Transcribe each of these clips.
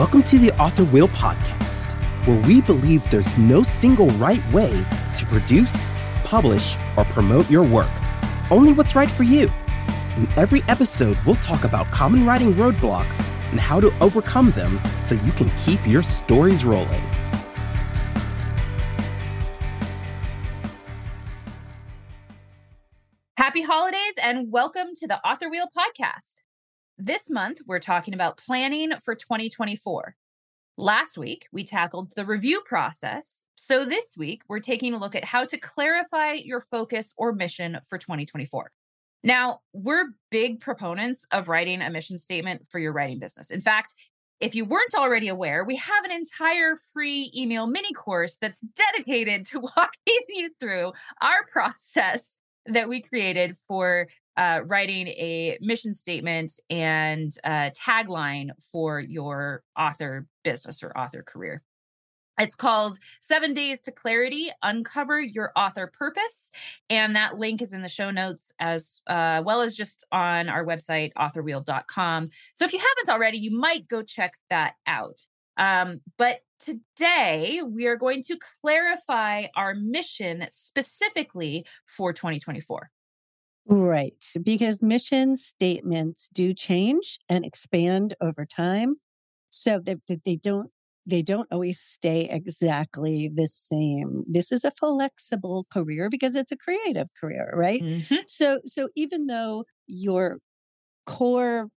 Welcome to the Author Wheel Podcast, where we believe there's no single right way to produce, publish, or promote your work, only what's right for you. In every episode, we'll talk about common writing roadblocks and how to overcome them so you can keep your stories rolling. Happy holidays and welcome to the Author Wheel Podcast. This month, we're talking about planning for 2024. Last week, we tackled the review process. So this week, we're taking a look at how to clarify your focus or mission for 2024. Now, we're big proponents of writing a mission statement for your writing business. In fact, if you weren't already aware, we have an entire free email mini course that's dedicated to walking you through our process that we created for uh, writing a mission statement and a tagline for your author business or author career. It's called Seven Days to Clarity Uncover Your Author Purpose. And that link is in the show notes as uh, well as just on our website, authorwheel.com. So if you haven't already, you might go check that out. Um, but today we are going to clarify our mission specifically for 2024. Right. Because mission statements do change and expand over time. So they, they don't they don't always stay exactly the same. This is a flexible career because it's a creative career, right? Mm-hmm. So so even though your core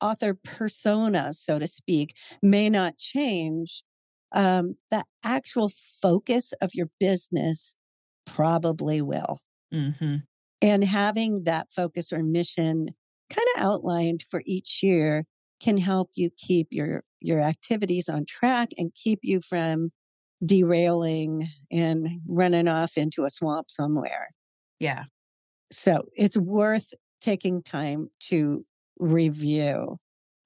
author persona, so to speak, may not change, um, the actual focus of your business probably will. Mm-hmm. And having that focus or mission kind of outlined for each year can help you keep your your activities on track and keep you from derailing and running off into a swamp somewhere. Yeah. So it's worth taking time to review.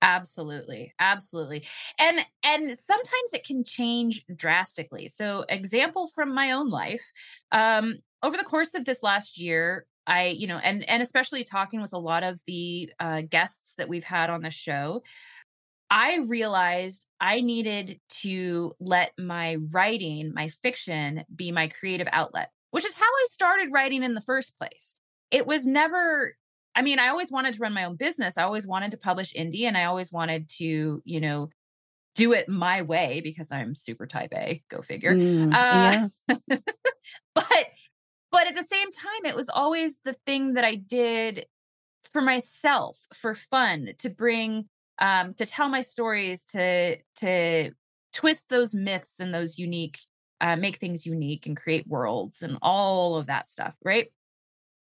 Absolutely. Absolutely. And and sometimes it can change drastically. So example from my own life, um over the course of this last year, I, you know, and and especially talking with a lot of the uh, guests that we've had on the show, I realized I needed to let my writing, my fiction, be my creative outlet, which is how I started writing in the first place. It was never I mean, I always wanted to run my own business. I always wanted to publish indie and I always wanted to, you know, do it my way because I'm super type A, go figure. Mm, uh, yeah. but but at the same time, it was always the thing that I did for myself, for fun, to bring, um, to tell my stories, to to twist those myths and those unique, uh, make things unique and create worlds and all of that stuff, right?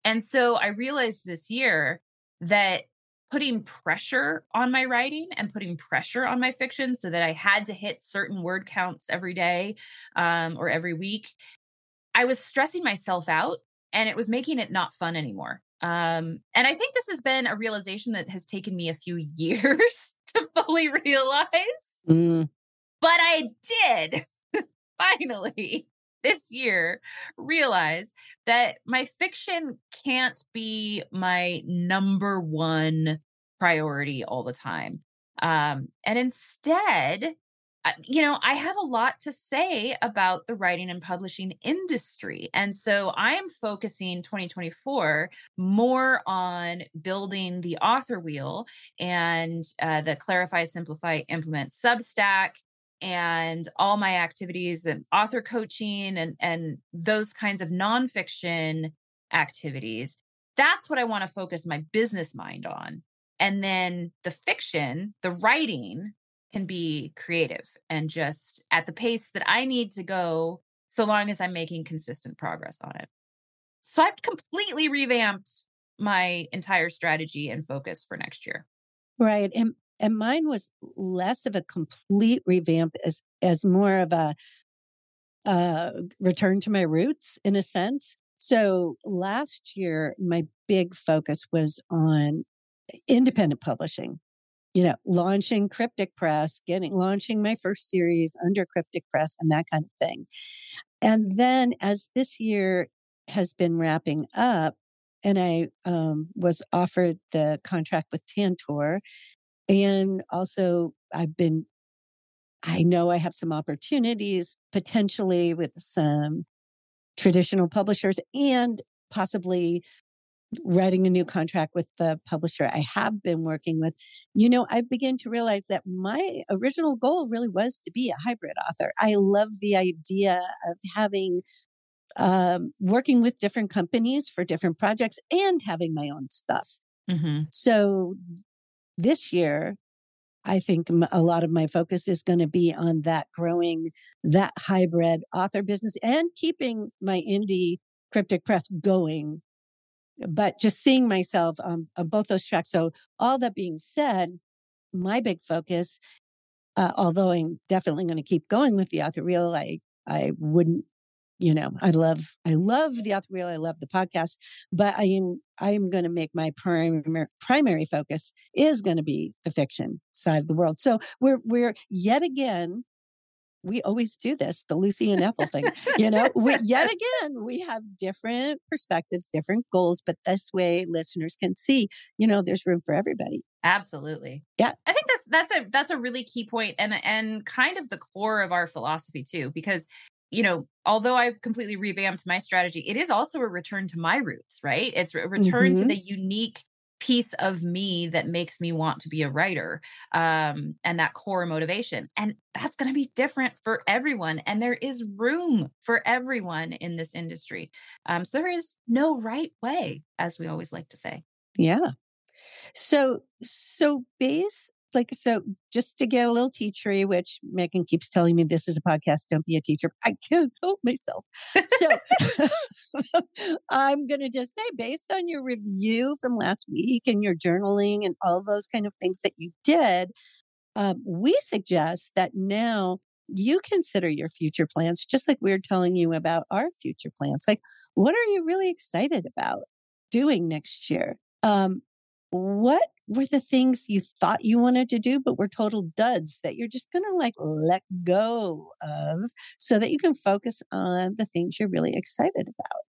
And so I realized this year that putting pressure on my writing and putting pressure on my fiction so that I had to hit certain word counts every day um, or every week I was stressing myself out and it was making it not fun anymore. Um, and I think this has been a realization that has taken me a few years to fully realize. Mm. But I did finally this year realize that my fiction can't be my number one priority all the time. Um, and instead, you know, I have a lot to say about the writing and publishing industry. And so I am focusing 2024 more on building the author wheel and uh, the Clarify, Simplify, Implement Substack and all my activities and author coaching and, and those kinds of nonfiction activities. That's what I want to focus my business mind on. And then the fiction, the writing, can be creative and just at the pace that I need to go so long as I'm making consistent progress on it. So I've completely revamped my entire strategy and focus for next year. Right. And and mine was less of a complete revamp as as more of a uh return to my roots in a sense. So last year my big focus was on independent publishing you know, launching Cryptic Press, getting launching my first series under Cryptic Press and that kind of thing. And then as this year has been wrapping up, and I um, was offered the contract with Tantor, and also I've been I know I have some opportunities potentially with some traditional publishers and possibly writing a new contract with the publisher I have been working with, you know, I begin to realize that my original goal really was to be a hybrid author. I love the idea of having um, working with different companies for different projects and having my own stuff. Mm-hmm. So this year, I think a lot of my focus is going to be on that growing that hybrid author business and keeping my indie cryptic press going but just seeing myself on, on both those tracks. So, all that being said, my big focus, uh, although I'm definitely going to keep going with the author wheel, I I wouldn't, you know, I love I love the author wheel, I love the podcast, but I am I am going to make my primary primary focus is going to be the fiction side of the world. So we're we're yet again we always do this, the Lucy and Ethel thing. You know, we, yet again, we have different perspectives, different goals, but this way listeners can see, you know, there's room for everybody. Absolutely. Yeah. I think that's that's a that's a really key point and and kind of the core of our philosophy too because you know, although I've completely revamped my strategy, it is also a return to my roots, right? It's a return mm-hmm. to the unique piece of me that makes me want to be a writer um, and that core motivation. And that's going to be different for everyone. And there is room for everyone in this industry. Um, so there is no right way, as we always like to say. Yeah. So, so base like so just to get a little teachery which megan keeps telling me this is a podcast don't be a teacher. I can't help myself. So i'm going to just say based on your review from last week and your journaling and all those kind of things that you did um, we suggest that now you consider your future plans just like we're telling you about our future plans. Like what are you really excited about doing next year? Um, what were the things you thought you wanted to do, but were total duds that you're just going to like let go of so that you can focus on the things you're really excited about?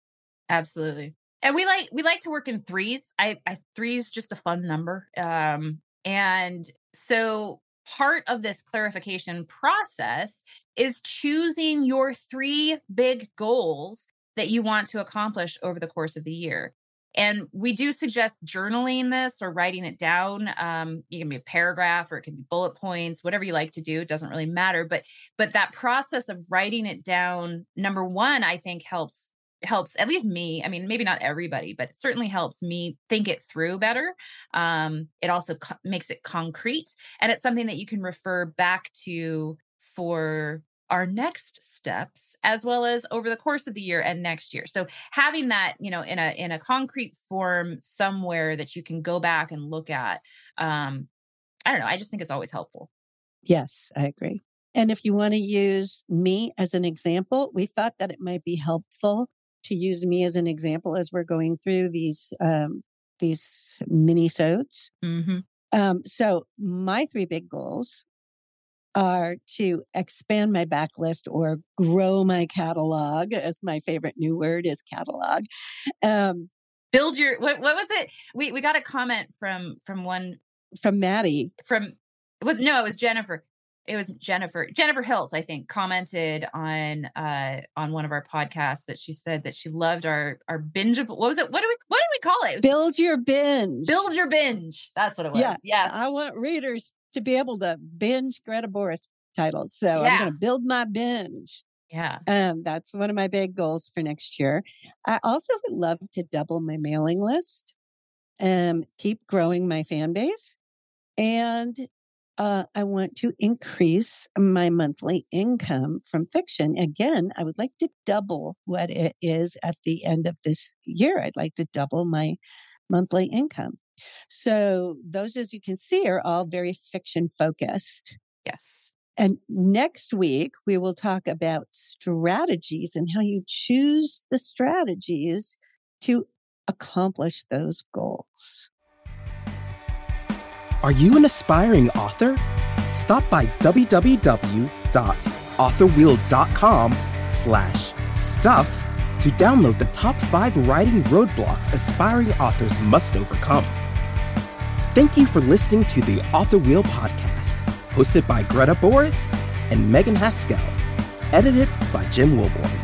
Absolutely. And we like we like to work in threes. I, I three is just a fun number. Um, and so part of this clarification process is choosing your three big goals that you want to accomplish over the course of the year. And we do suggest journaling this or writing it down. Um, it can be a paragraph or it can be bullet points, whatever you like to do. It doesn't really matter. But but that process of writing it down, number one, I think helps helps at least me i mean maybe not everybody but it certainly helps me think it through better um, it also co- makes it concrete and it's something that you can refer back to for our next steps as well as over the course of the year and next year. So having that you know in a in a concrete form somewhere that you can go back and look at um i don't know i just think it's always helpful. Yes i agree. And if you want to use me as an example we thought that it might be helpful to use me as an example as we're going through these um these mini sodes mm-hmm. um so my three big goals are to expand my backlist or grow my catalog, as my favorite new word is catalog. Um, Build your what? What was it? We we got a comment from from one from Maddie from it was no, it was Jennifer it was Jennifer Jennifer Hilt, I think, commented on uh on one of our podcasts that she said that she loved our our bingeable. What was it? What do we what do we call it? it build your binge. Build your binge. That's what it was. Yeah. Yes. I want readers to be able to binge Greta Boris titles. So yeah. I'm going to build my binge. Yeah. Um, that's one of my big goals for next year. I also would love to double my mailing list, um, keep growing my fan base, and uh, I want to increase my monthly income from fiction. Again, I would like to double what it is at the end of this year. I'd like to double my monthly income. So, those, as you can see, are all very fiction focused. Yes. And next week, we will talk about strategies and how you choose the strategies to accomplish those goals. Are you an aspiring author? Stop by www.authorwheel.com slash stuff to download the top five writing roadblocks aspiring authors must overcome. Thank you for listening to the Author Wheel podcast, hosted by Greta Boris and Megan Haskell. Edited by Jim Wilborn.